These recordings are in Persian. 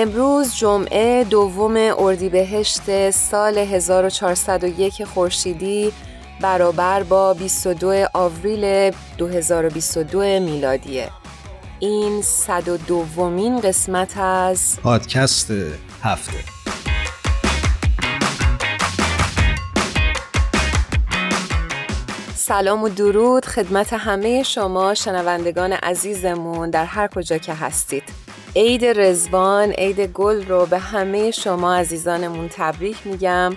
امروز جمعه دوم اردیبهشت سال 1401 خورشیدی برابر با 22 آوریل 2022 میلادیه. این 102 ومین قسمت از پادکست هفته. سلام و درود خدمت همه شما شنوندگان عزیزمون در هر کجا که هستید. عید رزوان عید گل رو به همه شما عزیزانمون تبریک میگم.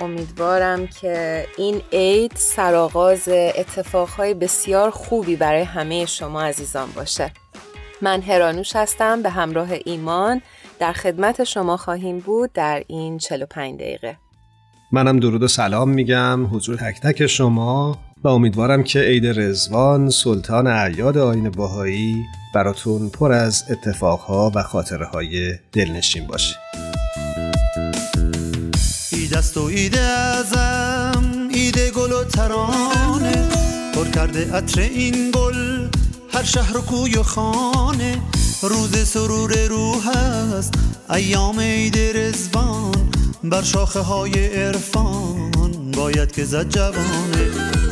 امیدوارم که این عید سرآغاز اتفاقهای بسیار خوبی برای همه شما عزیزان باشه. من هرانوش هستم به همراه ایمان. در خدمت شما خواهیم بود در این 45 دقیقه. منم درود و سلام میگم. حضور تک تک شما. و امیدوارم که عید رزوان سلطان اعیاد آین باهایی براتون پر از اتفاقها و خاطره های دلنشین باشه. ایدست و ایده ازم ایده گل و ترانه. پر کرده عطر این گل هر شهر و کوی و خانه. روز سرور روح است ایام عید رزوان بر شاخه های عرفان باید که زد جوانه.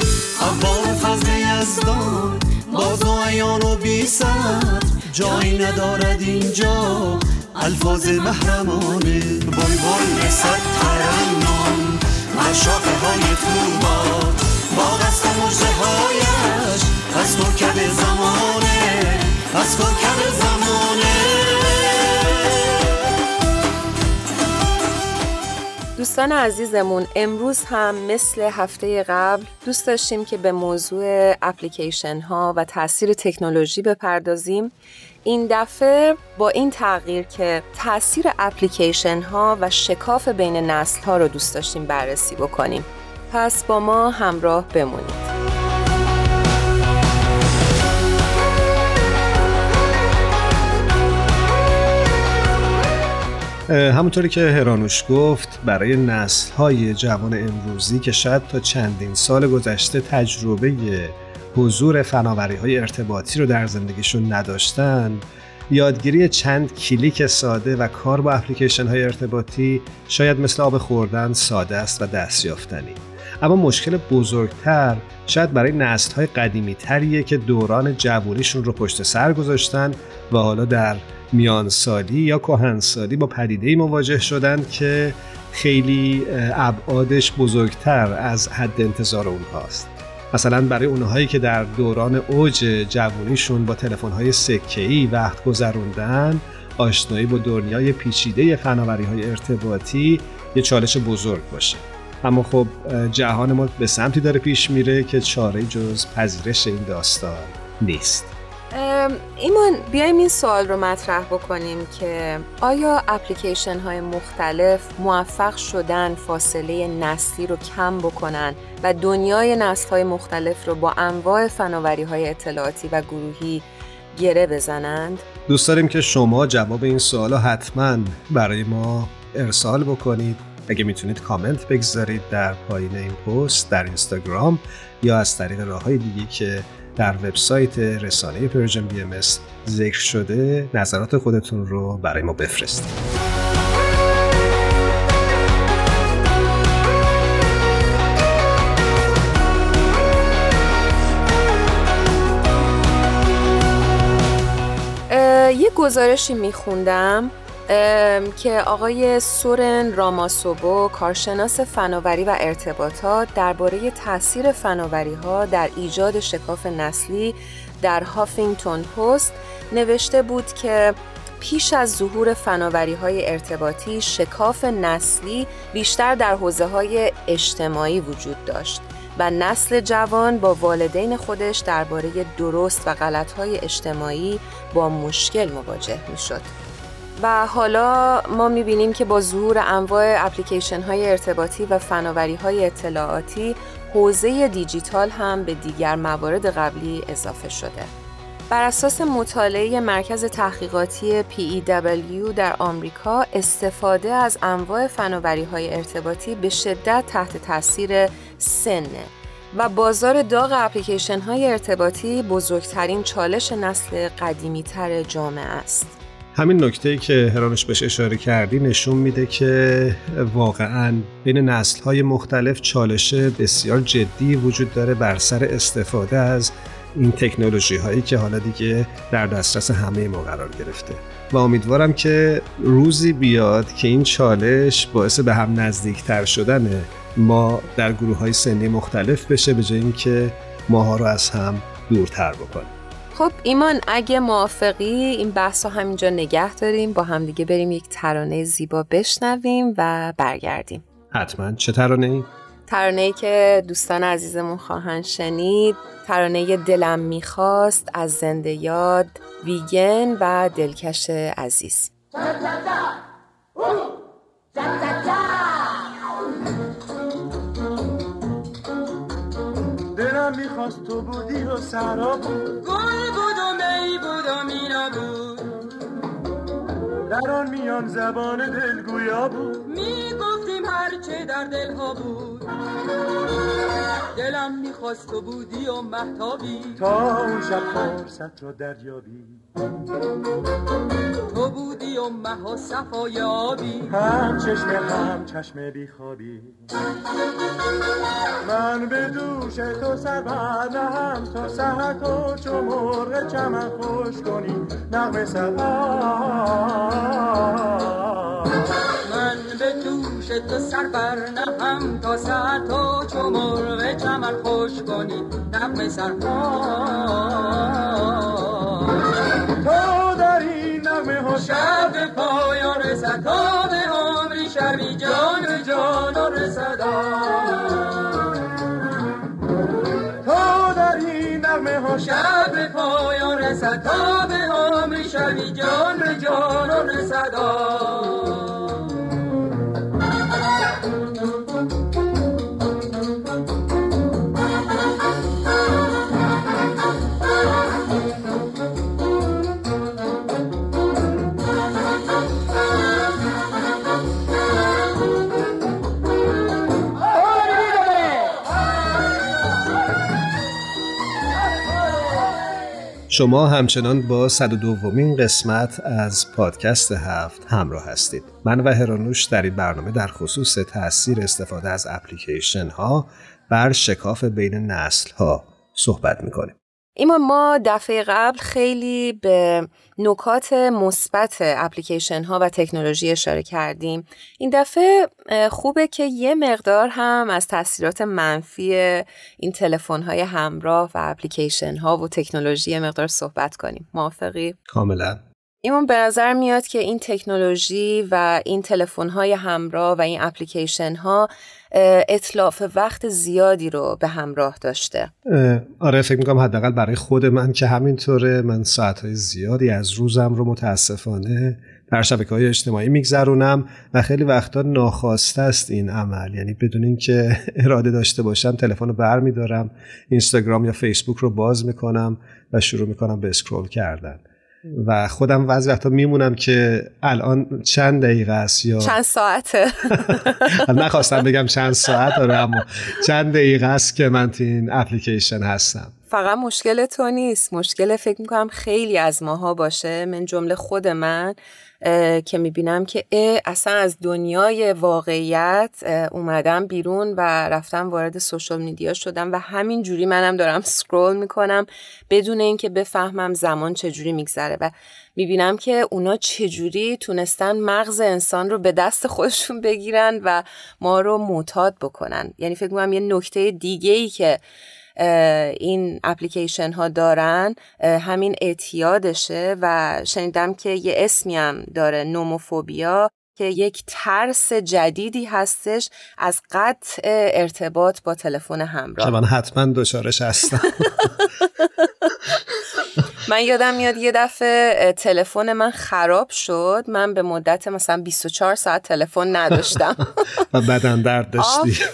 اول فضل یزدان باز و عیان و بی جایی ندارد اینجا الفاظ محرمانه. بای بای صد ترنم بر شاخه های توبا با قصد مجده هایش از کرکب زمانه از کرکب زمانه. دوستان عزیزمون امروز هم مثل هفته قبل دوست داشتیم که به موضوع اپلیکیشن ها و تاثیر تکنولوژی بپردازیم. این دفعه با این تغییر که تاثیر اپلیکیشن ها و شکاف بین نسل ها رو دوست داشتیم بررسی بکنیم. پس با ما همراه بمونید. همونطوری که هرانوش گفت برای نسل های جوان امروزی که شاید تا چندین سال گذشته تجربه حضور فناوری های ارتباطی رو در زندگیشون نداشتن یادگیری چند کلیک ساده و کار با اپلیکیشن های ارتباطی شاید مثل آب خوردن ساده است و دستیافتنی اما مشکل بزرگتر شاید برای نسل های قدیمی تریه که دوران جوانیشون رو پشت سر گذاشتن و حالا در میانسالی یا کهنسالی با پدیده مواجه شدند که خیلی ابعادش بزرگتر از حد انتظار اونهاست. مثلا برای اونهایی که در دوران اوج جوانیشون با تلفن‌های سکه‌ای وقت گذروندن آشنایی با دنیای پیچیده فناوری های ارتباطی یه چالش بزرگ باشه. اما خب جهان ما به سمتی داره پیش میره که چاره جز پذیرش این داستان نیست. ایمان بیایم این سوال رو مطرح بکنیم که آیا اپلیکیشن های مختلف موفق شدن فاصله نسلی رو کم بکنن و دنیای نسل های مختلف رو با انواع فناوری های اطلاعاتی و گروهی گره بزنند؟ دوست داریم که شما جواب این سوال رو حتما برای ما ارسال بکنید اگه می‌تونید کامنت بگذارید در پایین این پست در اینستاگرام یا از طریق راه های دیگه که در وبسایت رسانه Persian BMS ذکر شده نظرات خودتون رو برای ما بفرستید. یه گزارشی میخوندم که آقای سورن راماسوبو کارشناس فناوری و ارتباطات درباره تاثیر فناوری ها در ایجاد شکاف نسلی در هافینگتون پست نوشته بود که پیش از ظهور فناوری های ارتباطی شکاف نسلی بیشتر در حوزه های اجتماعی وجود داشت و نسل جوان با والدین خودش درباره درست و غلطهای اجتماعی با مشکل مواجه می شد. و حالا ما می‌بینیم که با ظهور انواع اپلیکیشن های ارتباطی و فناوری های اطلاعاتی حوزه دیجیتال هم به دیگر موارد قبلی اضافه شده. بر اساس مطالعه مرکز تحقیقاتی PEW در آمریکا استفاده از انواع فناوری های ارتباطی به شدت تحت تاثیر سنه و بازار داغ اپلیکیشن های ارتباطی بزرگترین چالش نسل قدیمی تر جامعه است. همین نکته که هرانش بهش اشاره کردی نشون میده که واقعا بین نسل های مختلف چالش بسیار جدی وجود داره بر سر استفاده از این تکنولوژی هایی که حالا دیگه در دسترس همه ما قرار گرفته. و امیدوارم که روزی بیاد که این چالش باعث به هم نزدیکتر شدن ما در گروه های سنی مختلف بشه به جای اینکه ماها رو از هم دورتر بکنه خب ایمان اگه موافقی این بحث رو همینجا نگه داریم با همدیگه بریم یک ترانه زیبا بشنویم و برگردیم. حتما. چه ترانه ای؟ ترانه ای که دوستان عزیزمون خواهند شنید. ترانه دلم می‌خواست از زنده یاد ویگن و دلکش عزیز. دلم می‌خواست تو بودی و سرا بود. گل بود و می بود و مینا بود در آن میان زبان دلگویا بود. می‌گفتیم هرچه در دلها بود. دلم می‌خواست تو بودی و محتابی تا اون شب فرصت رو دریابی. تو بودی و مه و صفای آبی. هم چشم هم چشم بیخوابی. من به دوش تو سر هم تو سهر تو چو مرغ چمن خوش کنی. نغمه سر دوش تو سر بر نهم تا سر تو چو مرغ چمن خوش کنی. نغمه سر تو در این نغمه ها شب پایان رسد تا به عمری شرمی جان به جان رسد تو در این نغمه ها شب پایان رسد تا به عمری شرمی جان به جان رسد شما همچنان با 102 دومین قسمت از پادکست هفت همراه هستید. من و هرانوش در این برنامه در خصوص تاثیر استفاده از اپلیکیشن ها بر شکاف بین نسل ها صحبت می‌کنیم. ایما ما دفعه قبل خیلی به نکات مثبت اپلیکیشن ها و تکنولوژی اشاره کردیم. این دفعه خوبه که یه مقدار هم از تاثیرات منفی این تلفن های همراه و اپلیکیشن ها و تکنولوژی مقدار صحبت کنیم. موافقی؟ کاملا. ایمون به نظر میاد که این تکنولوژی و این تلفن های همراه و این اپلیکیشن ها اطلاف وقت زیادی رو به همراه داشته. آره فکر می‌کنم حداقل برای خود من که همینطوره. من ساعتهای زیادی از روزم رو متاسفانه در شبکه های اجتماعی میگذرونم و خیلی وقتا ناخواسته است این عمل. یعنی بدون اینکه اراده داشته باشم تلفن رو بر میدارم اینستاگرام یا فیسبوک رو باز می‌کنم و شروع می‌کنم به اسکرول کردن. و خودم بعضی وقتا میمونم که الان چند دقیقه است یا چند ساعته. نخواستم بگم چند ساعت داره اما چند دقیقه است که من تو این اپلیکیشن هستم. فقط مشکل تو نیست. مشکل فکر می‌کنم خیلی از ماها باشه. من جمله خود من که می‌بینم که اصلا از دنیای واقعیت اومدم بیرون و رفتم وارد سوشال میدیا شدم و همین جوری منم دارم سکرول می‌کنم بدون اینکه بفهمم زمان چجوری میگذره و می‌بینم که اونا چجوری تونستن مغز انسان رو به دست خودشون بگیرن و ما رو معتاد بکنن. یعنی فکر می‌کنم یه نکته دیگه ای که این اپلیکیشن ها دارن همین اعتیادشه و شنیدم که یه اسمی هم داره نوموفوبیا که یک ترس جدیدی هستش از قطع ارتباط با تلفن همراه. که من حتما دچارش هستم. من یادم میاد یه دفعه تلفن من خراب شد. من به مدت مثلا 24 ساعت تلفن نداشتم. و بدن درد داشتی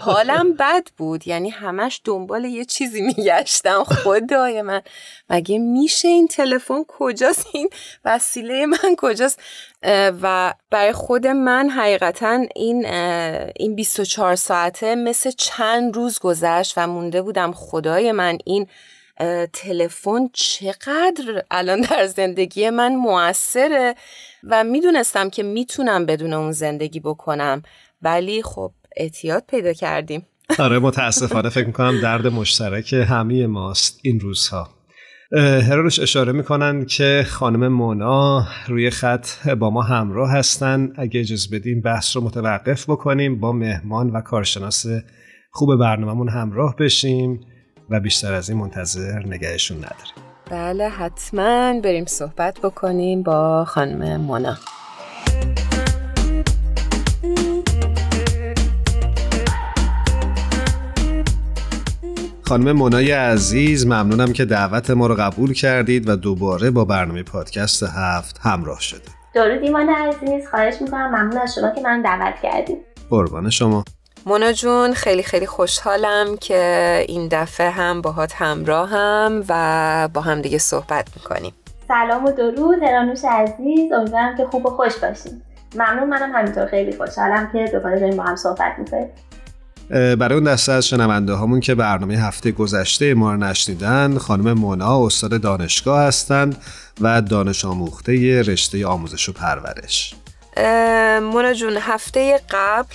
حالم بد بود. یعنی همش دنبال یه چیزی میگشتم. خدای من. مگه میشه این تلفن کجاست؟ این وسیله من کجاست؟ و برای خود من حقیقتا این این 24 ساعته مثل چند روز گذشت و مونده بودم. خدای من این تلفن چقدر الان در زندگی من موثره و می‌دونستم که می‌تونم بدون اون زندگی بکنم. ولی خب اعتیاد پیدا کردیم. آره متاسفانه فکر می‌کنم درد مشترک همه ماست این روزها. هرانوش اشاره می‌کنن که خانم مونا روی خط با ما همراه هستن. اگه اجازه بدیم بحث رو متوقف بکنیم با مهمان و کارشناس خوب برنامهمون همراه بشیم. و بیشتر از این منتظر نگهشون نداریم. بله حتما بریم صحبت بکنیم با خانم مونا. خانم منای عزیز ممنونم که دعوت ما رو قبول کردید و دوباره با برنامه پادکست هفت همراه شدید درود ایمان عزیز خواهش می‌کنم. ممنون از شما که من دعوت کردید قربان شما. مونا جون خیلی خیلی خوشحالم که این دفعه هم باهات همراهم و با هم دیگه صحبت می‌کنیم. سلام و درود هرانوش عزیز. امیدوارم که خوب و خوش باشیم ممنون منم همینطور خیلی خوشحالم که دوباره داریم با هم صحبت می‌کنیم. برای اون دسته از شنونده هامون که برنامه هفته گذشته ما رو نشنیدن خانم مونا استاد دانشگاه هستند و دانش آموخته رشته آموزش و پرورش. مونا جون هفته قبل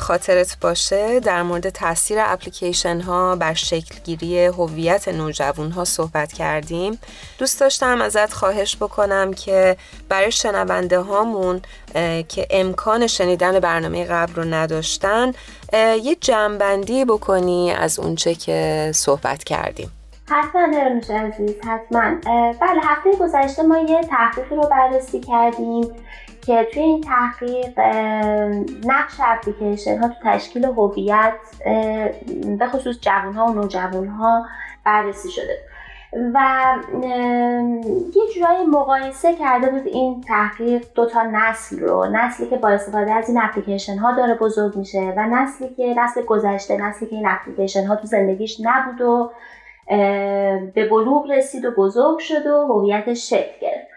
خاطرت باشه در مورد تاثیر اپلیکیشن ها بر شکلگیری هویت نوجوان ها صحبت کردیم. دوست داشتم ازت خواهش بکنم که برای شنونده هامون که امکان شنیدن برنامه قبل رو نداشتن یه جمعبندی بکنی از اونچه که صحبت کردیم. حتما هرانوش عزیز حتما. بله هفته گذشته ما یه تحقیقی رو بررسی کردیم که توی این تحقیق نقش اپلیکیشن ها تو تشکیل هویت به خصوص جوان ها و نوجوان ها بررسی شده. و یه جورایی مقایسه کرده بود این تحقیق دو تا نسل رو. نسلی که با استفاده از این اپلیکیشن ها داره بزرگ میشه و نسلی که نسل گذشته نسلی که این اپلیکیشن ها تو زندگیش نبود و به بلوغ رسید و بزرگ شد و هویتش شکل گرفت.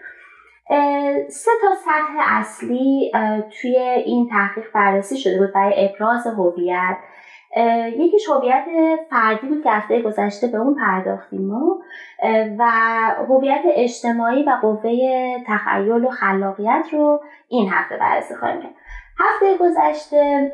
سه تا سطح اصلی توی این تحقیق بررسی شده بود برای ابراز هویت. یکیش هویت فردی بود که هفته گذشته به اون پرداختیم و هویت اجتماعی و قوه تخیل و خلاقیت رو این هفته بررسی خواهیم کرد. هفته گذشته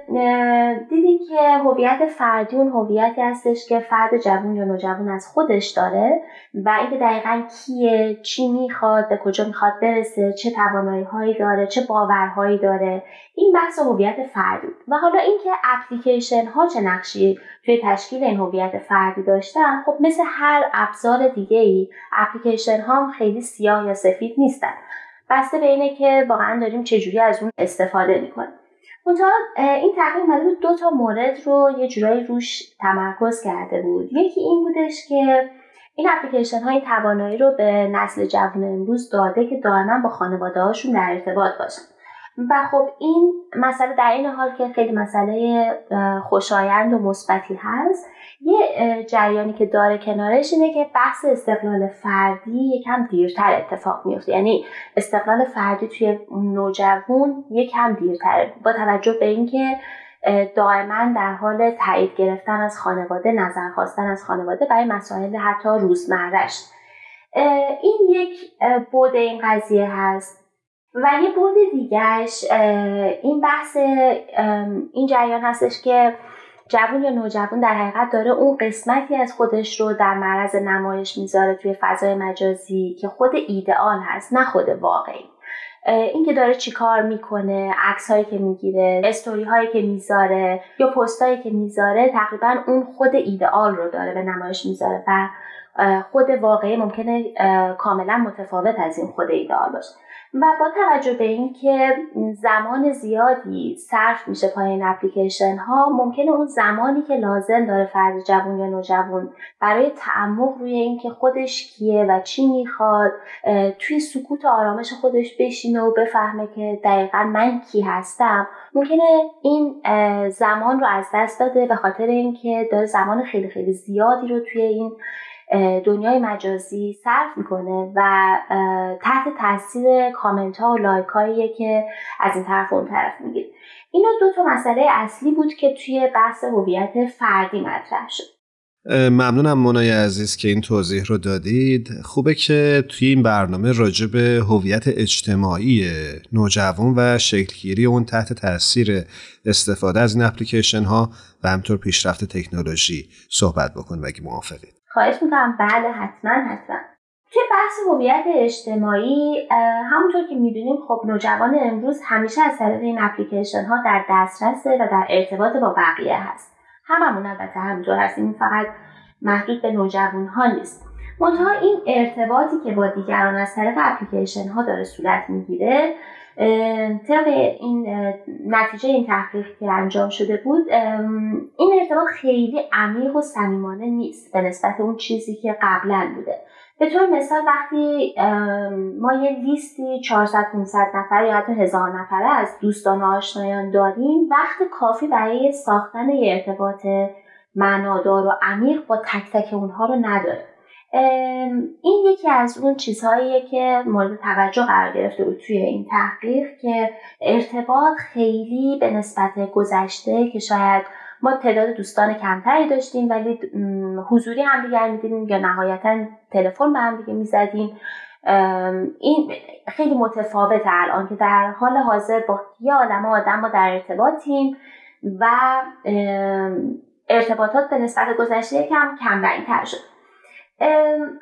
دیدیم که هویت فردی اون هویتی هستش که فرد جوون یا نوجوان از خودش داره و اینکه دقیقا کیه چی می‌خواد به کجا می‌خواد برسه چه توانایی هایی داره چه باورهایی داره. این بحث هویت فردی و حالا اینکه اپلیکیشن ها چه نقشی توی تشکیل این هویت فردی داشتن خب مثل هر ابزار دیگه ای اپلیکیشن ها خیلی سیاه یا سفید نیستن. بسته به اینه که واقعا داریم چجوری از اون استفاده می‌کنیم. منتها این تحقیق اومده دو تا مورد رو یه جورایی روش تمرکز کرده بود. یکی این بودش که این اپلیکیشن های توانایی رو به نسل جوان امروز داده که دائما با خانواده هاشون در ارتباط باشن. و خب این مسئله در این حال که خیلی مسئله خوشایند و مثبتی هست یه جریانی که داره کنارش اینه که بحث استقلال فردی یکم دیرتر اتفاق میفته یعنی استقلال فردی توی نوجوان یکم دیرتره. با توجه به اینکه دائما در حال تایید گرفتن از خانواده نظر خواستن از خانواده برای مسائل حتی روزمرش این یک بود این قضیه هست. و یه بود دیگرش این بحث این جریان هستش که جوون یا نوجوان در حقیقت داره اون قسمتی از خودش رو در معرض نمایش می‌ذاره توی فضای مجازی که خود ایدئال هست نه خود واقعی. اینکه داره چیکار می‌کنه عکس هایی که می‌گیره استوری هایی که می‌ذاره یا پست هایی که می‌ذاره تقریبا اون خود ایدئال رو داره به نمایش می‌ذاره و خود واقعی ممکنه کاملا متفاوت از این خود ایدئال باشه. و با توجه به اینکه زمان زیادی صرف میشه پای این اپلیکیشن ها ممکنه اون زمانی که لازم داره فرد جوون یا نوجوان برای تعمق روی اینکه خودش کیه و چی می‌خواد توی سکوت آرامش خودش بشینه و بفهمه که دقیقا من کی هستم ممکنه این زمان رو از دست داده به خاطر اینکه داره زمان خیلی خیلی زیادی رو توی این دنیای مجازی صرف می‌کنه و تحت تاثیر کامنت ها و لایک که از این طرف اون طرف می‌گیره. اینا دو تا مسئله اصلی بود که توی بحث هویت فردی مطرح شد. ممنونم منای عزیز که این توضیح رو دادید. خوبه که توی این برنامه راجع به هویت اجتماعی نوجوان و شکلگیری اون تحت تاثیر استفاده از این اپلیکیشن ها و همطور پیشرفت تکنولوژی صحبت بکن اگه موافقید. خواهش می‌کنم. بله حتما حتما. توی بحث هویت اجتماعی همونطور که می‌دونیم خب نوجوان امروز همیشه از طریق این اپلیکیشن ها در دسترسه و در ارتباط با بقیه هست. هممون البته همینطور هستیم. فقط محدود به نوجوان ها نیست. منتها این ارتباطی که با دیگران از طریق اپلیکیشن ها داره صورت می‌گیره طبق این نتیجه این تحقیق که انجام شده بود این ارتباط خیلی عمیق و صمیمانه نیست به نسبت اون چیزی که قبلا بوده. به طور مثال وقتی ما یه لیستی 400 500 نفر یا حتی هزار نفره از دوستان و آشنایان داریم وقت کافی برای ساختن یه ارتباط معنادار و عمیق با تک تک اونها رو نداره این یکی از اون چیزهاییه که مورد توجه قرار گرفته بود توی این تحقیق که ارتباط خیلی به نسبت گذشته که شاید ما تعداد دوستان کمتری داشتیم ولی حضوری همدیگر می‌دیدیم یا نهایتا تلفن به همدیگه می‌زدیم. این خیلی متفاوته الان که در حال حاضر با یه آدم آدم ما در ارتباطیم و ارتباطات به نسبت گذشته یکم کم تر شد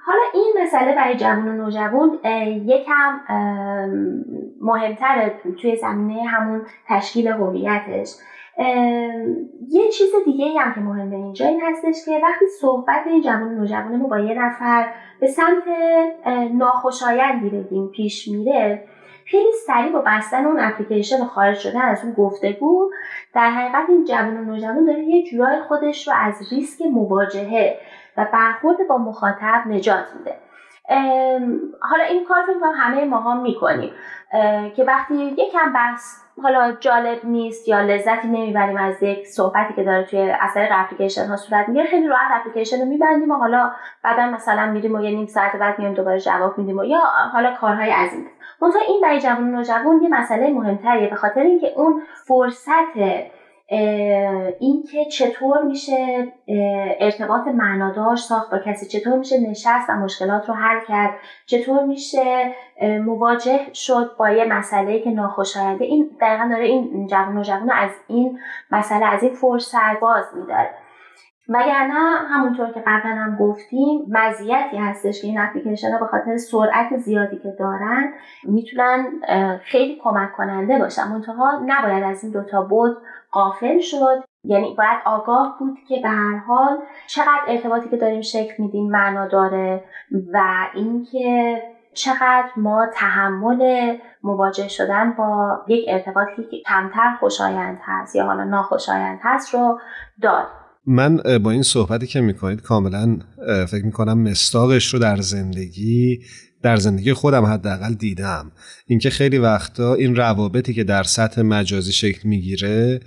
حالا این مسئله برای جوان و نوجوان یکم مهمتره توی زمینه همون تشکیل هویتش. یه چیز دیگه هم که مهمه اینجا این هستش که وقتی صحبت این جوان نوجوان ما با یه نفر به سمت ناخوشایندی بگیم پیش میره خیلی سریع با بستن اون اپلیکیشن خارج شدن از اون گفتگو در حقیقت این جوان و نوجوان داره یه جورای خودش رو از ریسک مواجهه و برخورد با مخاطب نجات میده. حالا این کار فکر کنم همه ماها می‌کنیم که وقتی یکم بحث حالا جالب نیست یا لذتی نمی‌بریم از یک صحبتی که داره توی اثر اپلیکیشن ها صورت می‌گیره خیلی راحت اپلیکیشن رو میبندیم و حالا بعدا مثلا میریم و یه نیم ساعت بعد میایم دوباره جواب میدیم و یا حالا کارهای از این منتها این برای جوان و نوجوان یه مسئله مهمتریه به خاطر اینکه اون فرصت اینکه چطور میشه ارتباط معنادار ساخت با کسی چطور میشه نشست و مشکلات رو حل کرد چطور میشه مواجه شد با یه مسئله که ناخوشاینده این دقیقا داره این جوان و جوان از این مسئله از این فرصت باز میداره. وگرنه همونطور که قبلا هم گفتیم مزیتی هستش که این اپلیکیشن ها به خاطر سرعت زیادی که دارن می‌تونن خیلی کمک کننده باشن. منتها نباید از این دوتا بود قافل شد. یعنی باید آگاه بود که به هر حال چقدر ارتباطی که داریم شکل میدیم معنا داره و اینکه چقدر ما تحمل مواجه شدن با یک ارتباطی که کمتر خوشایند هست یا حالا ناخوشایند هست رو داریم من با این صحبتی که می‌کنید کاملا فکر می‌کنم مستاقش رو در زندگی در زندگی خودم حداقل دیدم. اینکه خیلی وقتا این روابطی که در سطح مجازی شکل می‌گیره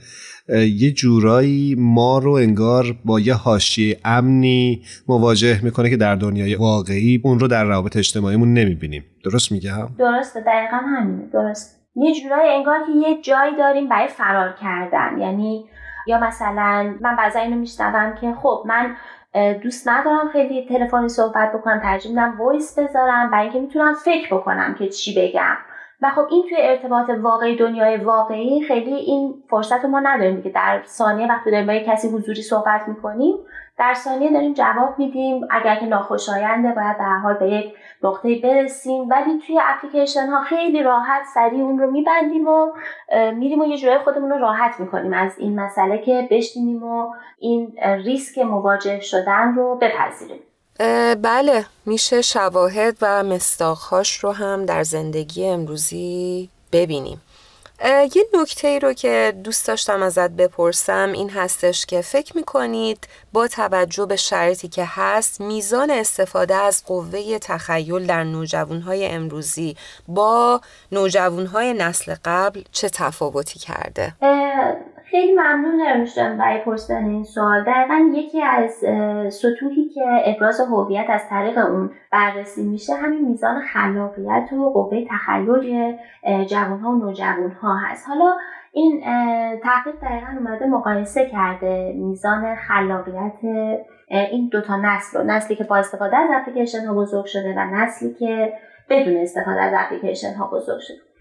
یه جورایی ما رو انگار با یه حاشیه امنی مواجه می‌کنه که در دنیای واقعی اون رو در روابط اجتماعیمون نمی‌بینیم. درست میگم؟ درسته دقیقا همینه درست. یه جورایی انگار که یه جایی داریم برای فرار کردن. یعنی یا مثلا من بعضا اینو میشنوم که خب من دوست ندارم خیلی تلفنی صحبت بکنم ترجیح میدم وایس بذارم برای اینکه می‌تونم فکر بکنم که چی بگم. و خب این توی ارتباط واقعی دنیای واقعی خیلی این فرصت رو ما نداریم دیگه در ثانیه وقتی داریم با کسی حضوری صحبت می‌کنیم در ثانیه داریم جواب میدیم. اگر که ناخوشاینده باید در حال به یک نقطه برسیم. ولی توی اپلیکیشن ها خیلی راحت سریع اون رو میبندیم و میریم و یه جورای خودمون رو راحت می‌کنیم از این مسئله که بشینیم و این ریسک مواجه شدن رو بپذیریم. بله میشه شواهد و مستاخهاش رو هم در زندگی امروزی ببینیم. یه نکته ای رو که دوست داشتم ازت بپرسم این هستش که فکر می‌کنید با توجه به شرطی که هست میزان استفاده از قوه تخیل در نوجوانهای امروزی با نوجوانهای نسل قبل چه تفاوتی کرده؟ خیلی ممنون نمیشتم برای پرسیدن این سوال. دقیقا یکی از سطوحی که ابراز هویت از طریق اون بررسی میشه همین میزان خلاقیت و قوه تخیل جوان ها و نوجوان ها هست. حالا این تحقیق دقیقا اومده مقایسه کرده میزان خلاقیت این دوتا نسل رو. نسلی که با استفاده از اپلیکیشن ها بزرگ شده و نسلی که بدون استفاده از اپلیکیشن ها بزرگ شده.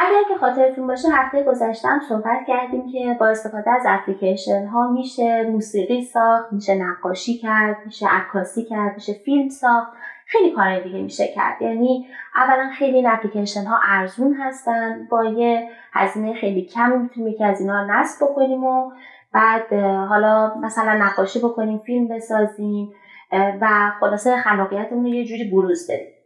اگر که خاطرتون باشه هفته گذشته هم صحبت کردیم که با استفاده از اپلیکیشن ها میشه موسیقی ساخت میشه نقاشی کرد میشه عکاسی کرد میشه فیلم ساخت. خیلی کارهای دیگه میشه کرد. یعنی اولا خیلی این اپلیکیشن ها ارزون هستن با یه هزینه خیلی کم می‌تونیم یکی از اینا نصب بکنیم و بعد حالا مثلا نقاشی بکنیم فیلم بسازیم و خلاصه خلاقیتمون رو یه جوری بروز بدیم.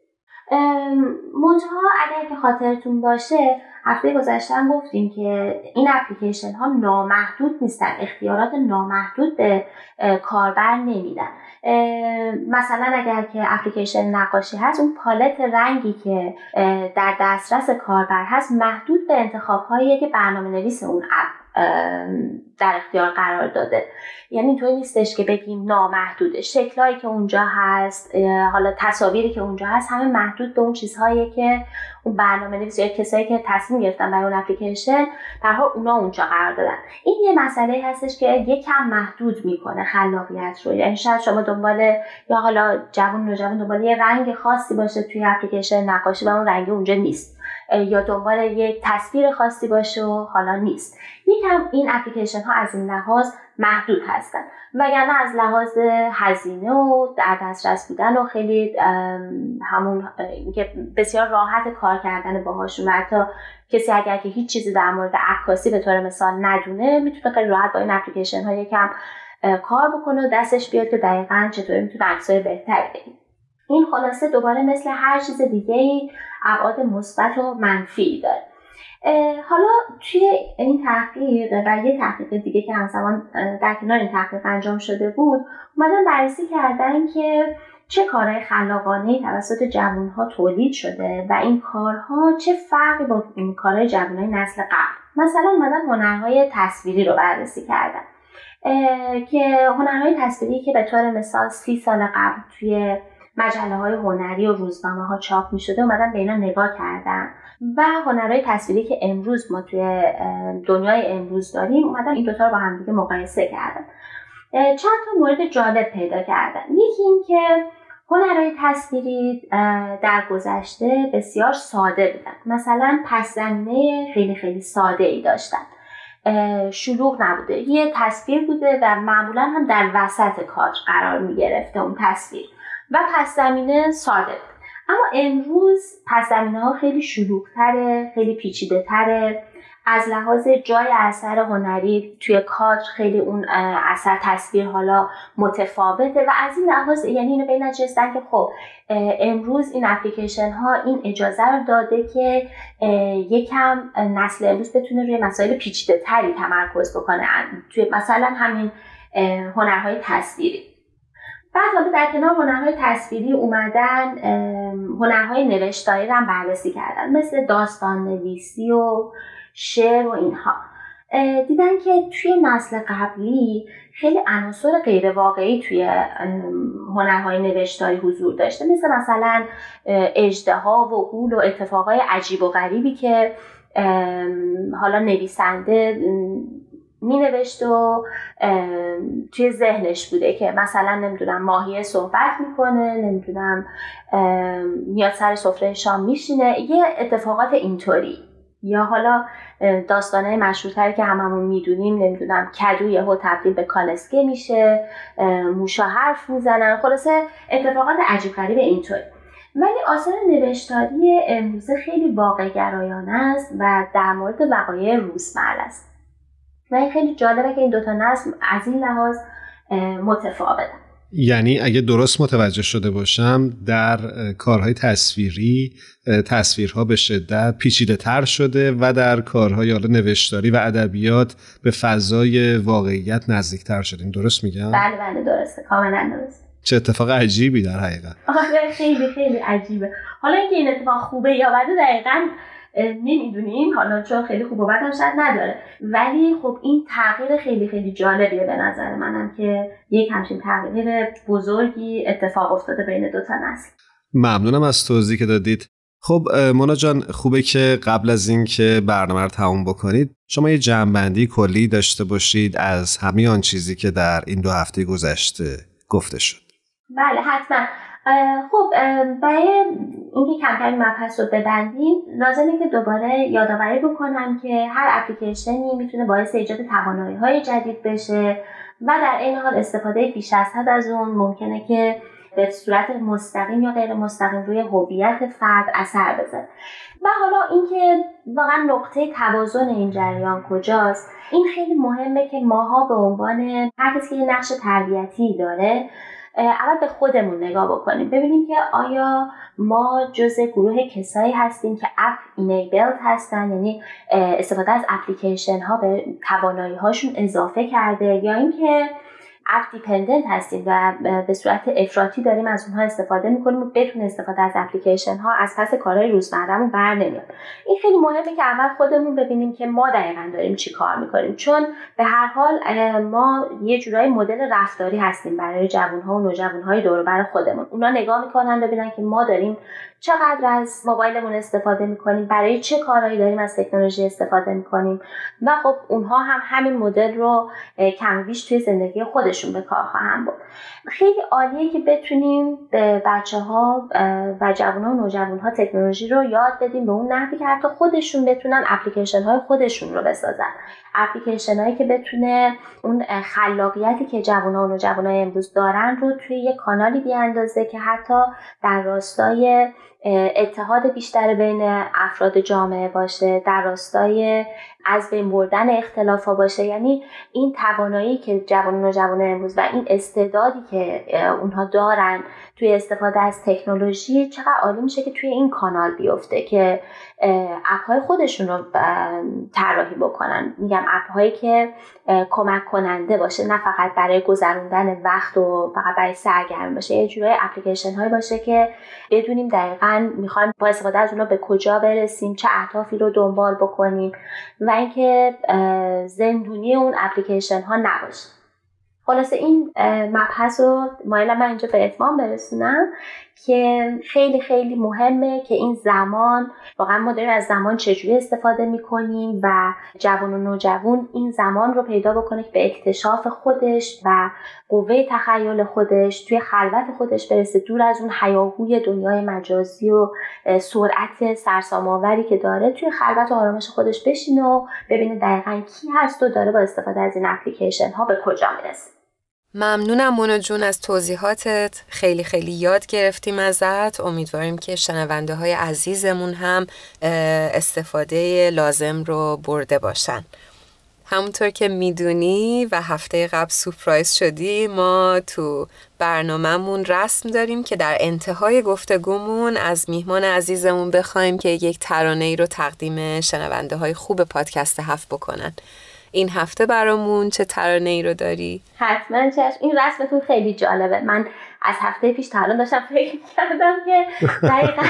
منتها اگر که خاطرتون باشه هفته گذشته هم گفتیم که این اپلیکیشن ها نامحدود نیستن اختیارات نامحدود به کاربر نمیدن. مثلا اگر که اپلیکیشن نقاشی هست اون پالت رنگی که در دسترس کاربر هست محدود به انتخاب هایی که برنامه نویس اون اپ در اختیار قرار داده. یعنی اینطوری نیستش که بگیم نامحدوده. شکلهایی که اونجا هست حالا تصاویری که اونجا هست همه محدود به اون چیزهایی که اون برنامه نویس یا کسایی که تصمیم گرفتن برای اون اپلیکیشن حال اونا اونجا قرار دادن. این یه مسئله هستش که یکم محدود می‌کنه خلاقیت رو. یعنی شاید شما دنبال یا حالا جوان نوجوان دنبال یه رنگ خاصی باشه توی اپلیکیشن نقاشی و اون رنگ اونجا نیست. یا دنبال یک تصویر خاصی باشه و حالا نیست. یکم این اپلیکیشن ها از این لحاظ محدود هستن. وگرنه از لحاظ هزینه و در دسترس بودن و خیلی همون که بسیار راحت کار کردن باهاشون و حتی کسی اگر که هیچ چیزی در مورد عکاسی به طور مثال ندونه می‌تونه خیلی راحت با این اپلیکیشن ها یکم کار بکنه و دستش بیاد که دقیقا چطوری می‌تونه عکسای بهتری بگیره. این خلاصه دوباره مثل هر چیز دیگه ابعاد مثبت و منفی داره. حالا توی این تحقیق و یه تحقیق دیگه که همزمان در کنار این تحقیق انجام شده بود اومدن بررسی کردن که چه کارهای خلاقانه توسط جوانها تولید شده و این کارها چه فرقی با این کارهای جوانهای نسل قبل. مثلا اومدن هنرهای تصویری رو بررسی کردن که هنرهای تصویری که به طور مثال سی سال قبل توی مجله های هنری و روزنامه ها چاپ می شده اومدن به اینا نگاه کردن. و هنرهای تصویری که امروز ما توی دنیای امروز داریم اومدن این دوتا رو با هم دیگه مقایسه کردن. چند تا مورد جالب پیدا کردن. یکی این که هنرهای تصویری در گذشته بسیار ساده بودن. مثلا پس خیلی خیلی ساده ای داشتن شلوغ نبوده. یه تصویر بوده و معمولا هم در وسط کادر قرار می گرفته اون تصویر. و پس زمینه ساده اما امروز پس زمینه ها خیلی شلوغتره خیلی پیچیده تره از لحاظ جای اثر هنری توی کادر خیلی اون اثر تصویر حالا متفاوته و از این لحاظ یعنی اینو به نجستن که خب امروز این اپلیکیشن ها این اجازه رو داده که یکم نسل امروز بتونه روی مسائل پیچیده تری تمرکز بکنه توی مثلا همین هنرهای تصویری. بعد حالا در کنار هنرهای تصویری اومدن هنرهای نوشتاری رو هم بررسی کردن مثل داستان نویسی و شعر و اینها. دیدن که توی نسل قبلی خیلی عناصر غیر واقعی توی هنرهای نوشتاری حضور داشته مثل مثلا اجدها و غول و اتفاقای عجیب و غریبی که حالا نویسنده مینوشت و توی ذهنش بوده که مثلا نمی‌دونم ماهیه صحبت می‌کنه نمی‌دونم میاد سر سفره شام میشینه. یه اتفاقات اینطوری. یا حالا داستانه مشهورتری که هممون می‌دونیم نمی‌دونم کدو یهو تبدیل به کالسکه میشه موشا حرف می‌زنن. خلاصه اتفاقات عجیب غریب اینطوری. ولی آثار نوشتاری امروزه خیلی واقع گرایانه است و در مورد وقایع روزمره است و این خیلی جالبه که این دوتا نظم از این لحاظ متفاوتن. یعنی اگه درست متوجه شده باشم در کارهای تصویری تصویرها به شدت پیچیده تر شده و در کارهای حالا نوشتاری و ادبیات به فضای واقعیت نزدیک تر شده درست میگم؟ بله بله درسته. کاملا درست چه اتفاق عجیبی در حقیقت. آره خیلی خیلی عجیبه. حالا اینکه این اتفاق خوبه یا بده دقیقا نمی‌دونیم. حالا چون خیلی خوب و هم شاید نداره. ولی خب این تغییر خیلی خیلی جالبیه به نظر منم که یک همچین تغییر بزرگی اتفاق افتاده بین دو تا نسل. ممنونم از توضیحی که دادید. خب مونا جان خوبه که قبل از اینکه برنامه رو تموم بکنید شما یه جمعبندی کلی داشته باشید از همه آن چیزی که در این دو هفته گذشته گفته شد. بله حتما. خب برای اینکه کم کم مبحث رو ببندیم لازمه که دوباره یادآوری بکنم که هر اپلیکیشنی می‌تونه باعث ایجاد توانایی های جدید بشه و در این حال استفاده بیش از حد از اون ممکنه که به صورت مستقیم یا غیر مستقیم روی هویت فرد اثر بذاره. و حالا اینکه واقعا نقطه توازن این جریان کجاست این خیلی مهمه که ماها به عنوان هر کسی که نقش تربیتی داره اول به خودمون نگاه بکنیم. ببینیم که آیا ما جزء گروه کسایی هستیم که اپ اینیبلد هستن؟ یعنی استفاده از اپلیکیشن ها به توانایی هاشون اضافه کرده یا اینکه اپ دیپندنت هستیم و به صورت افراطی داریم از اونها استفاده می‌کنیم و بدون استفاده از اپلیکیشن ها از پس کارهای روزمرهمون بر نمیاد. این خیلی مهمه که اول خودمون ببینیم که ما دقیقا داریم چی کار می‌کنیم. چون به هر حال ما یه جورایی مدل رفتاری هستیم برای جوانها و نوجوانهای دور بر خودمون. اونا نگاه می‌کنن ببینن که ما داریم چقدر از موبایلمون استفاده می‌کنیم برای چه کارهایی داریم از تکنولوژی استفاده می‌کنیم. و خب اونها هم همین مدل رو کم بیش توی زندگی خودشون به کار خواهم بود. خیلی عالیه که بتونیم به بچه ها و جوان ها و نوجوان ها تکنولوژی رو یاد بدیم به اون نحوی که حتی خودشون بتونن اپلیکیشن های خودشون رو بسازن. اپلیکیشن هایی که بتونه اون خلاقیتی که جوان ها و نوجوان های امروز دارن رو توی یه کانالی بیاندازه که حتی در راستای اتحاد بیشتر بین افراد جامعه باشه در راستای از بین بردن اختلاف ها باشه. یعنی این توانایی که جوان و جوان امروز و این استعدادی که اونها دارن توی استفاده از تکنولوژی چقدر عالی میشه که توی این کانال بیفته که اپ های خودشون رو طراحی بکنن. میگم اپ هایی که کمک کننده باشه نه فقط برای گذروندن وقت و فقط برای سرگرم باشه. یه جورای اپلیکیشن هایی باشه که بدونیم دقیقا می‌خوایم با استفاده از اونا به کجا برسیم چه اهدافی رو دنبال بکنیم و اینکه زندونی اون اپلیکیشن ها نباشه. خلاصه این مبحث رو مایلم من اینجا به اتمام برسونم که خیلی خیلی مهمه که این زمان واقعا ما داریم از زمان چجوری استفاده می‌کنیم و جوان و نوجوان این زمان رو پیدا بکنه که به اکتشاف خودش و قوه تخیل خودش توی خلوت خودش برسه دور از اون حیاهوی دنیای مجازی و سرعت سرسام‌آوری که داره توی خلوت و آرامش خودش بشینه و ببینه دقیقا کی هست و داره با استفاده از این اپلیکیشن ها به کجا می‌رسه. ممنونم مونا جون از توضیحاتت. خیلی خیلی یاد گرفتیم ازت. امیدواریم که شنونده های عزیزمون هم استفاده لازم رو برده باشن. همونطور که می‌دونی و هفته قبل سپرایز شدی ما تو برنامهمون رسم داریم که در انتهای گفتگومون از میهمان عزیزمون بخوایم که یک ترانه ای رو تقدیم شنونده های خوب پادکست هفت بکنن. این هفته برامون چه ترانه ای رو داری؟ حتما چشم. این رسمتون خیلی جالبه. من از هفته پیش تا داشتم فکر کردم که دقیقا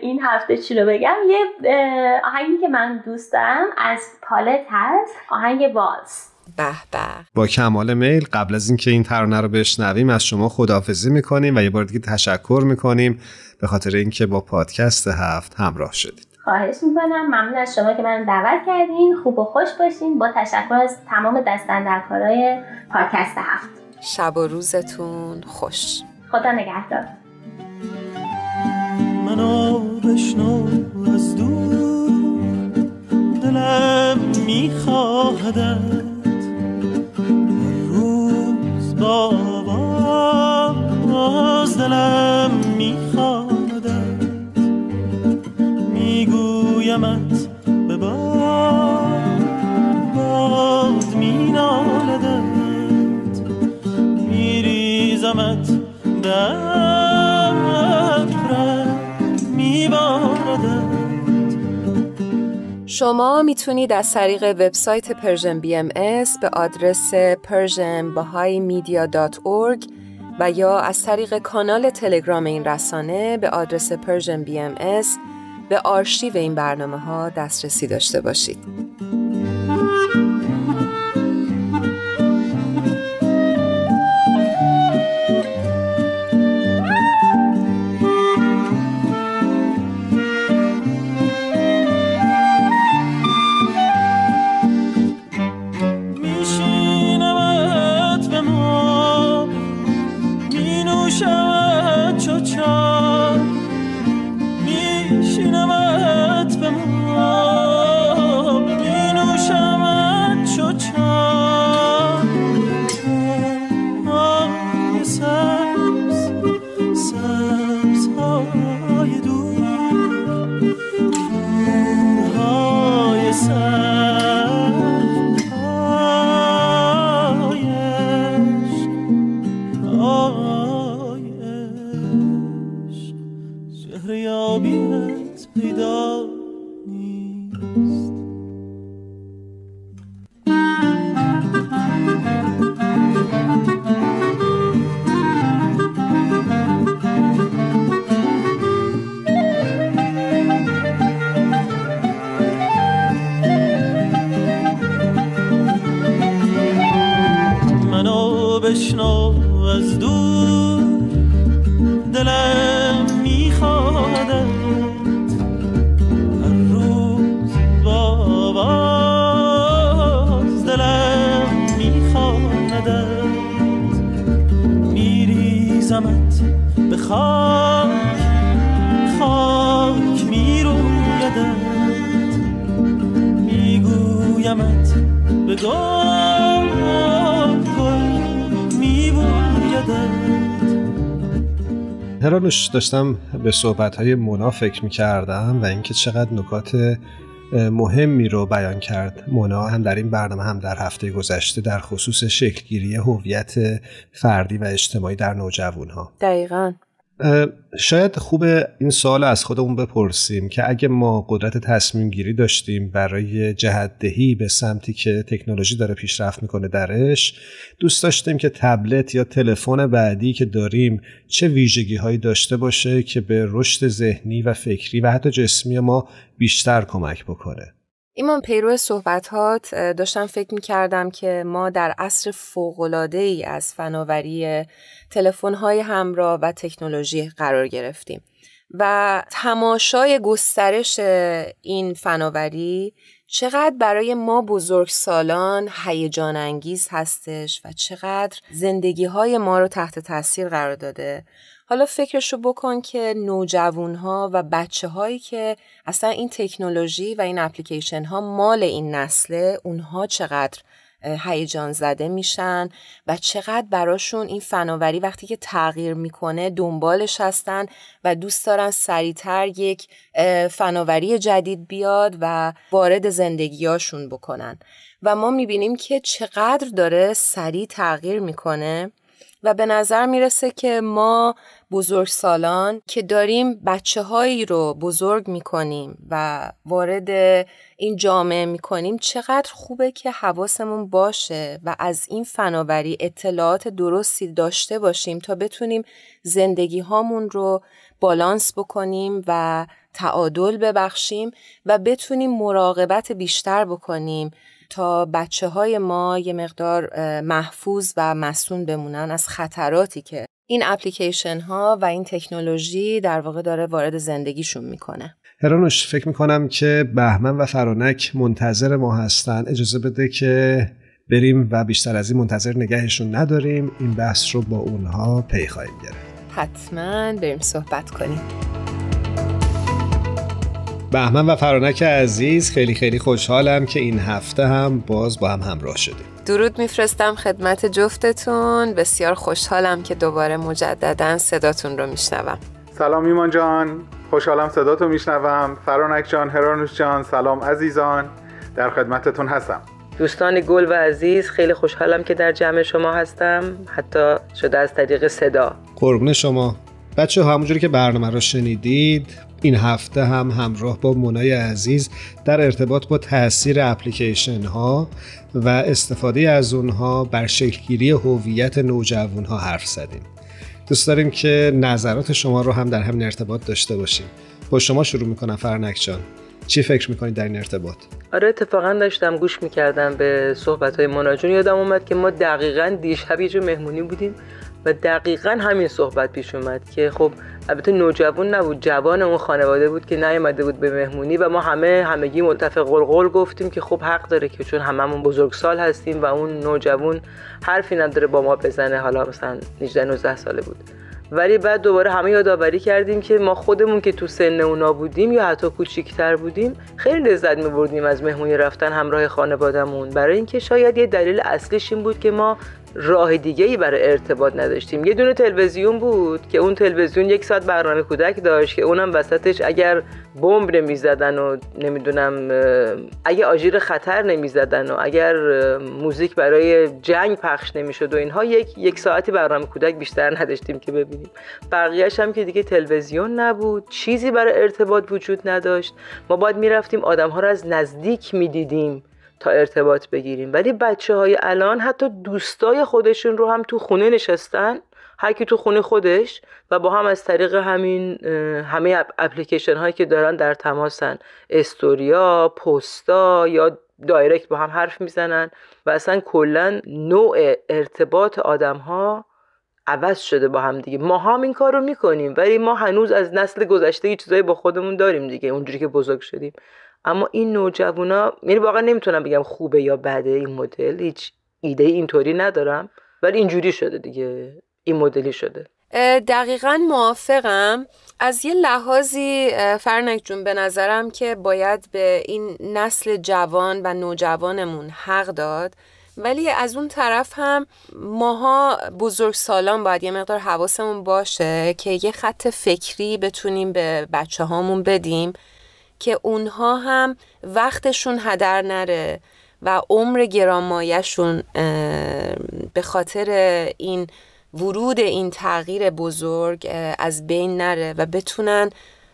این هفته چی رو بگم. یه آهنگی که من دوست دارم از پالت هست. آهنگ والس به به. با کمال میل قبل از اینکه این ترانه رو بشنویم از شما خداحافظی می‌کنیم و یه بار دیگه تشکر می‌کنیم به خاطر اینکه با پادکست هفت همراه شدید. خواهش می‌کنم. ممنون از شما که من دعوت کردین. خوب و خوش باشین. با تشکر از تمام دستندرکارای پادکست هفت. شب و روزتون خوش. خدا نگهدار. منو بشنو از دور دلم میخواهدت میگویمت به باد باد مینالدت میریزمت در شما می‌تونید از طریق وبسایت Persian BMS به آدرس persianbahaimedia.org و یا از طریق کانال تلگرام این رسانه به آدرس Persian BMS به آرشیو این برنامه ها دسترسی داشته باشید. هرانوش داشتم به صحبت های مونا فکر می کردم و اینکه چقدر نکات مهمی رو بیان کرد. مونا هم در این برنامه هم در هفته گذشته در خصوص شکلگیری هویت فردی و اجتماعی در نوجوان ها دقیقا. شاید خوب این سوال از خودمون بپرسیم که اگه ما قدرت تصمیم گیری داشتیم برای جهدهی به سمتی که تکنولوژی داره پیشرفت می‌کنه درش دوست داشتیم که تبلت یا تلفن بعدی که داریم چه ویژگی هایی داشته باشه که به رشد ذهنی و فکری و حتی جسمی ما بیشتر کمک بکنه. ایمان پیرو صحبتات داشتم فکر می کردم که ما در عصر فوقلاده ای از فناوری تلفن های همراه و تکنولوژی قرار گرفتیم و تماشای گسترش این فناوری چقدر برای ما بزرگ سالان هیجان انگیز هستش و چقدر زندگی های ما رو تحت تاثیر قرار داده حالا فکرشو بکن که نوجوان ها و بچه هایی که اصلا این تکنولوژی و این اپلیکیشن ها مال این نسله اونها چقدر هیجان زده میشن و چقدر براشون این فناوری وقتی که تغییر می‌کنه دنبالش هستن و دوست دارن سریعتر یک فناوری جدید بیاد و وارد زندگیاشون بکنن. و ما می‌بینیم که چقدر داره سریع تغییر می‌کنه. و به نظر می‌رسه که ما بزرگ سالان که داریم بچه هایی رو بزرگ می‌کنیم و وارد این جامعه می‌کنیم چقدر خوبه که حواسمون باشه و از این فناوری اطلاعات درستی داشته باشیم تا بتونیم زندگی هامون رو بالانس بکنیم و تعادل ببخشیم و بتونیم مراقبت بیشتر بکنیم. تا بچه های ما یه مقدار محفوظ و مسون بمونن از خطراتی که این اپلیکیشن ها و این تکنولوژی در واقع داره وارد زندگیشون می‌کنه. هرانوش فکر می‌کنم که بهمن و فرانک منتظر ما هستن. اجازه بده که بریم و بیشتر از این منتظر نگهشون نداریم. این بحث رو با اونها پی خواهیم گرفت. حتما بریم صحبت کنیم. بهمن و فرانک عزیز خیلی خیلی خوشحالم که این هفته هم باز با هم همراه شدیم. درود میفرستم خدمت جفتتون. بسیار خوشحالم که دوباره مجددا صداتون رو میشنوم. سلام ایمان جان. خوشحالم صداتو میشنوم. فرانک جان هرانوش جان سلام عزیزان. در خدمتتون هستم. دوستان گل و عزیز خیلی خوشحالم که در جمع شما هستم. حتی شده از طریق صدا. قربون شما. بچه همونجوری که برنامه رو شنیدید این هفته هم همراه با منای عزیز در ارتباط با تاثیر اپلیکیشن ها و استفاده از اونها بر شکلگیری هویت نوجوان ها حرف زدیم. دوست داریم که نظرات شما رو هم در همین ارتباط داشته باشیم. با شما شروع می‌کنم فرنک جان. چی فکر می‌کنید در این ارتباط؟ آره اتفاقا داشتم گوش می‌کردم به صحبت های مناجون یادم اومد که ما دقیقا دیشب یه مهمونی بودیم. و دقیقا همین صحبت پیش اومد که خب البته نوجوان نبود جوان اون خانواده بود که نیامده بود به مهمونی و ما همه همگی متفق قلقل گفتیم که خب حق داره که چون هممون بزرگسال هستیم و اون نوجوان حرفی نداره با ما بزنه حالا مثلا 19 19 ساله بود. ولی بعد دوباره همه یادآوری کردیم که ما خودمون که تو سن اونا بودیم یا حتی کوچیکتر بودیم خیلی لذت میبردیم از مهمونی رفتن همراه خانوادهمون. برای اینکه شاید یه دلیل اصلیش این بود که ما راه دیگه ای برای ارتباط نداشتیم. یه دونه تلویزیون بود که اون تلویزیون یک ساعت برنامه کودک داشت که اونم وسطش اگر بمب نمی‌زدن و نمی‌دونم اگه آژیر خطر نمی‌زدن و اگر موزیک برای جنگ پخش نمی‌شد و اینها یک یک ساعتی برنامه کودک بیشتر نداشتیم که ببینیم. بقیهش هم که دیگه تلویزیون نبود چیزی برای ارتباط وجود نداشت. ما باید می‌رفتیم آدم ها رو از نزدیک می‌دیدیم. تا ارتباط بگیریم. ولی بچه های الان حتی دوستای خودشون رو هم تو خونه نشستن هر کی تو خونه خودش و با هم از طریق همین همه اپلیکیشن هایی که دارن در تماسن. استوریا پستا یا دایرکت با هم حرف می‌زنن و اصلا کلا نوع ارتباط آدم ها عوض شده با هم دیگه. ما هم این کار رو می‌کنیم ولی ما هنوز از نسل گذشته چیزایی با خودمون داریم دیگه اونجوری که بزرگ شدیم. اما این نوجوانا یعنی واقعا نمی‌تونم بگم خوبه یا بده این مدل هیچ ایده اینطوری ندارم ولی اینجوری شده دیگه این مدلی شده. دقیقا موافقم. از یه لحاظی فرنک جون به نظرم که باید به این نسل جوان و نوجوانمون حق داد. ولی از اون طرف هم ماها بزرگ سالان باید یه مقدار حواسمون باشه که یه خط فکری بتونیم به بچه هامون بدیم. که اونها هم وقتشون هدر نره و عمر گرانمایشون به خاطر این ورود این تغییر بزرگ از بین نره و بتونن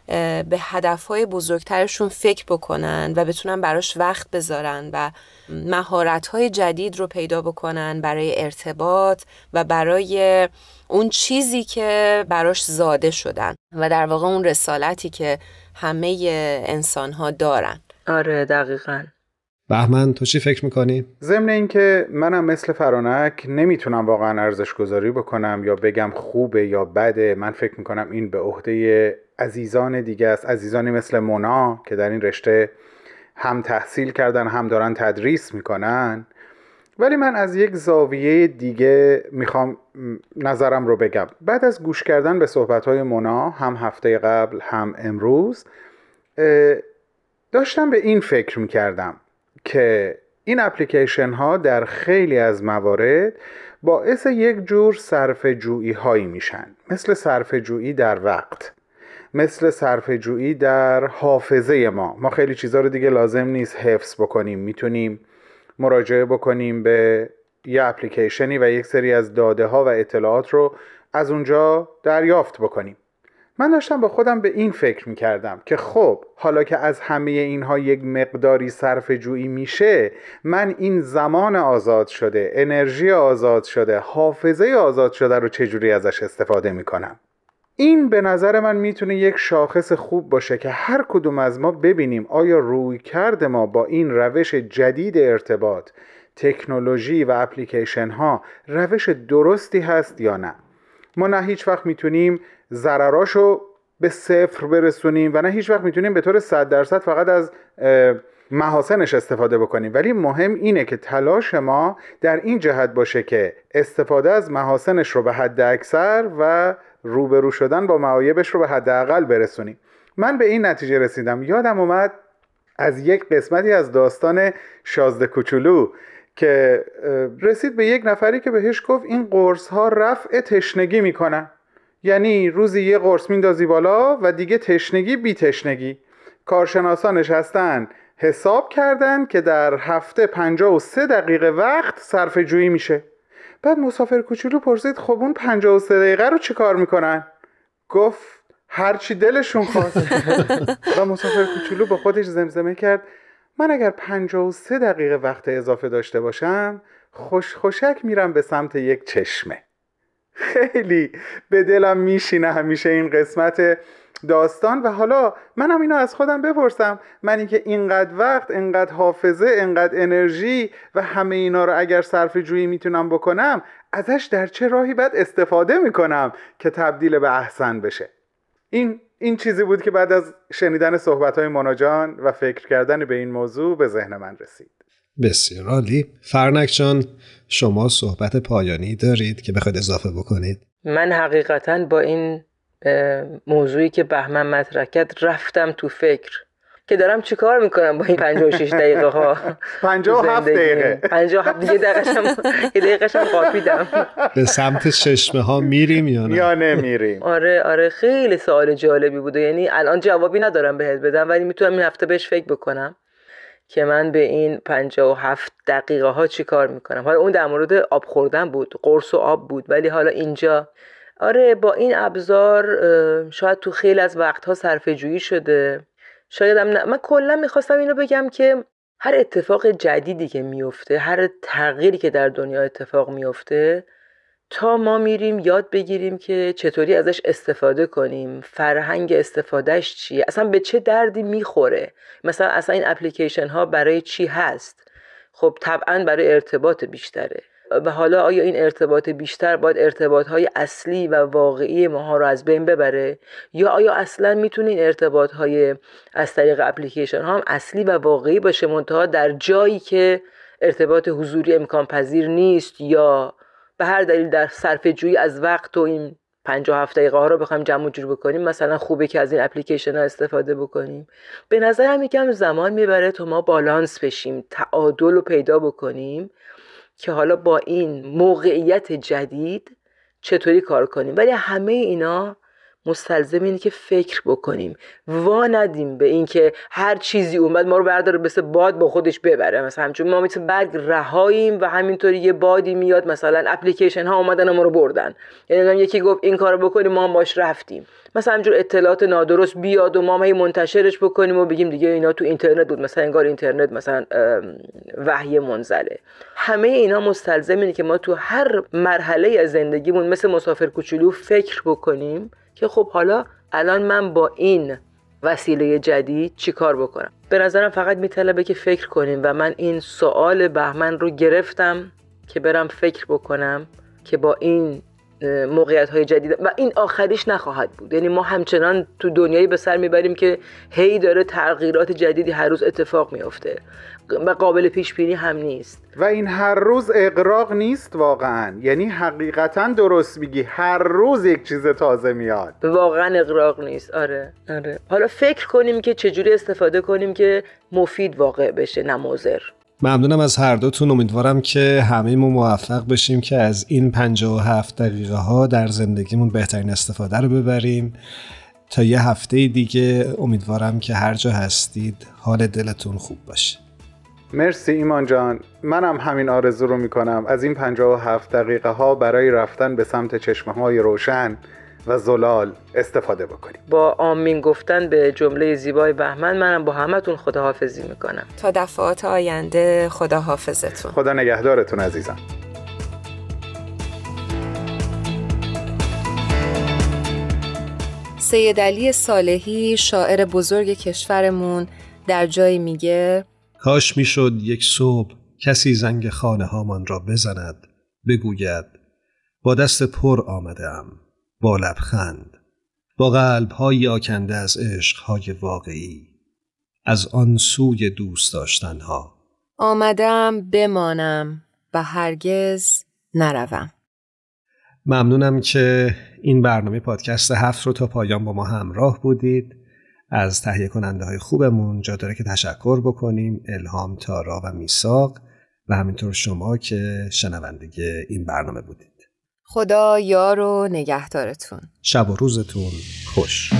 به هدفهای بزرگترشون فکر بکنن و بتونن براش وقت بذارن و مهارتهای جدید رو پیدا بکنن برای ارتباط و برای اون چیزی که براش زاده شدن. و در واقع اون رسالتی که همه انسان ها دارن. آره دقیقا. بهمن تو چی فکر می‌کنی؟ ضمن اینکه منم مثل فرانک نمی‌تونم واقعا ارزش گذاری بکنم یا بگم خوبه یا بده. من فکر می‌کنم این به عهده عزیزان دیگه است. عزیزانی مثل مونا که در این رشته هم تحصیل کردن هم دارن تدریس می‌کنن. ولی من از یک زاویه دیگه می‌خوام نظرم رو بگم. بعد از گوش کردن به صحبتهای مونا هم هفته قبل هم امروز داشتم به این فکر می‌کردم که این اپلیکیشن ها در خیلی از موارد باعث یک جور صرف جویی هایی میشن. مثل صرف جویی در وقت مثل صرف جویی در حافظه ما. ما خیلی چیزها رو دیگه لازم نیست حفظ بکنیم می‌تونیم مراجعه بکنیم به یه اپلیکیشنی و یک سری از داده ها و اطلاعات رو از اونجا دریافت بکنیم. من داشتم با خودم به این فکر می کردم که خب حالا که از همه اینها یک مقداری صرف جویی میشه من این زمان آزاد شده انرژی آزاد شده حافظه آزاد شده رو چجوری ازش استفاده می کنم این به نظر من می‌تونه یک شاخص خوب باشه که هر کدوم از ما ببینیم آیا روی کرد ما با این روش جدید ارتباط تکنولوژی و اپلیکیشن ها روش درستی هست یا نه؟ ما نه هیچ وقت می‌تونیم ضرراشو به صفر برسونیم و نه هیچ وقت می‌تونیم به طور صد درصد فقط از محاسنش استفاده بکنیم. ولی مهم اینه که تلاش ما در این جهت باشه که استفاده از محاسنش رو به حد اکثر و روبرو شدن با معایبش رو به حداقل برسونیم. من به این نتیجه رسیدم. یادم اومد از یک قسمتی از داستان شازده کوچولو که رسید به یک نفری که بهش گفت این قرص ها رفع تشنگی می‌کنن یعنی روزی یه قرص میندازی بالا و دیگه تشنگی بی تشنگی. کارشناسان نشستن حساب کردن که در هفته 53 دقیقه وقت صرف جویی میشه. بعد مسافر کوچولو پرسید خب اون 53 دقیقه رو چی کار می‌کنن؟ گفت هرچی دلشون خواست. و مسافر کوچولو با خودش زمزمه کرد. من اگر 53 دقیقه وقت اضافه داشته باشم خوش خوشک میرم به سمت یک چشمه. خیلی به دلم میشینه همیشه این قسمت داستان و حالا منم اینو از خودم بپرسم. من که اینقدر وقت اینقدر حافظه اینقدر انرژی و همه اینا رو اگر صرف جویی می‌تونم بکنم ازش در چه راهی باید استفاده می‌کنم که تبدیل به احسن بشه؟ این این چیزی بود که بعد از شنیدن صحبت های مناجان و فکر کردن به این موضوع به ذهن من رسید. بسیار عالی. فرنک جان شما صحبت پایانی دارید که بخواید اضافه بکنید. من حقیقتا با این موضوعی که بهمن مطرح کرد رفتم تو فکر که دارم چیکار می‌کنم با این 56 دقیقه ها 57 دقیقه. 57 دیگه دقیقشم یه دقیقشم قاپیدم به سمت چشمه ها میریم یا نه؟ یا نمیریم. آره آره خیلی سوال جالبی بوده. یعنی الان جوابی ندارم بهت بدم ولی می‌تونم این هفته بهش فکر بکنم که من به این 57 دقیقه ها چی کار می‌کنم. حالا اون در مورد آب خوردن بود قرص و آب بود ولی حالا اینجا آره با این ابزار شاید تو خیلی از وقتها صرفه جویی شده. شاید هم نه. من کلا می‌خواستم اینو بگم که هر اتفاق جدیدی که میفته هر تغییری که در دنیا اتفاق میفته تا ما میریم یاد بگیریم که چطوری ازش استفاده کنیم فرهنگ استفادهش چیه اصلا به چه دردی می‌خوره مثلا اصلا این اپلیکیشن ها برای چی هست؟ خب طبعا برای ارتباط بیشتره. و حالا آیا این ارتباط بیشتر باید ارتباط های اصلی و واقعی ماها رو از بین ببره؟ یا آیا اصلا می‌تونه این ارتباط های از طریق اپلیکیشن ها هم اصلی و واقعی باشه منتها در جایی که ارتباط حضوری امکان پذیر نیست یا به هر دلیل در صرف جویی از وقت و این 57 دقیقه ها رو بخوایم جمع جور بکنیم مثلا خوبه که از این اپلیکیشن ها استفاده بکنیم. به نظرم یکم زمان می‌بره تا ما بالانس بشیم تعادل رو پیدا بکنیم. که حالا با این موقعیت جدید چطوری کار کنیم. ولی همه اینا مستلزم اینه که فکر بکنیم. وا ندیم به اینکه هر چیزی اومد ما رو برداره مثل باد با خودش ببره. مثلا همچون ما مثل برگ رهاییم و همینطوری یه بادی میاد مثلا اپلیکیشن ها اومدن و ما رو بردن. یعنی یکی گفت این کارو بکنیم ما هم باش رفتیم. مثلا همجور اطلاعات نادرست بیاد و ما هی منتشرش بکنیم و بگیم دیگه اینا تو اینترنت بود. مثلا انگار اینترنت مثلا وحی منزله. همه اینا مستلزم اینه که ما تو هر مرحله از زندگیمون مثل مسافر کوچولو فکر بکنیم. که خب حالا الان من با این وسیله جدید چیکار بکنم؟ به نظرم فقط میطلبه که فکر کنیم و من این سوال بهمن رو گرفتم که برم فکر بکنم که با این موقعیت های جدید و این آخریش نخواهد بود. یعنی ما همچنان تو دنیایی به سر می‌بریم که هی داره تغییرات جدیدی هر روز اتفاق میافته. و قابل پیش بینی هم نیست. و این هر روز اقراق نیست واقعا. یعنی حقیقتا درست میگی. هر روز یک چیز تازه میاد. واقعا اقراق نیست. آره آره. حالا فکر کنیم که چجوری استفاده کنیم که مفید واقع بشه نموزر ممنونم از هر دوتون. امیدوارم که همه ما موفق بشیم که از این 57 دقیقه ها در زندگیمون بهترین استفاده رو ببریم. تا یه هفته دیگه امیدوارم که هر جا هستید حال دلتون خوب باشه. مرسی ایمان جان. منم همین آرزو رو می‌کنم. از این 57 دقیقه ها برای رفتن به سمت چشمه های روشن و زلال استفاده بکنیم. با آمین گفتن به جمله زیبای بهمن منم با همتون خداحافظی می‌کنم. تا دفعات آینده خداحافظتون. خدا نگهدارتون عزیزم سید علی صالحی شاعر بزرگ کشورمون در جایی میگه کاش می‌شد یک صبح کسی زنگ خانه هامان را بزند بگوید با دست پر آمدم با لبخند با قلب های آکنده از عشق های واقعی از آن سوی دوست داشتنها. آمدم بمانم و هرگز نروم. ممنونم که این برنامه پادکست هفت رو تا پایان با ما همراه بودید. از تهیه کننده های خوبمون جا داره که تشکر بکنیم الهام تارا و میساق و همینطور شما که شنونده این برنامه بودید. خدا یار و نگهدارتون. شب و روزتون خوش.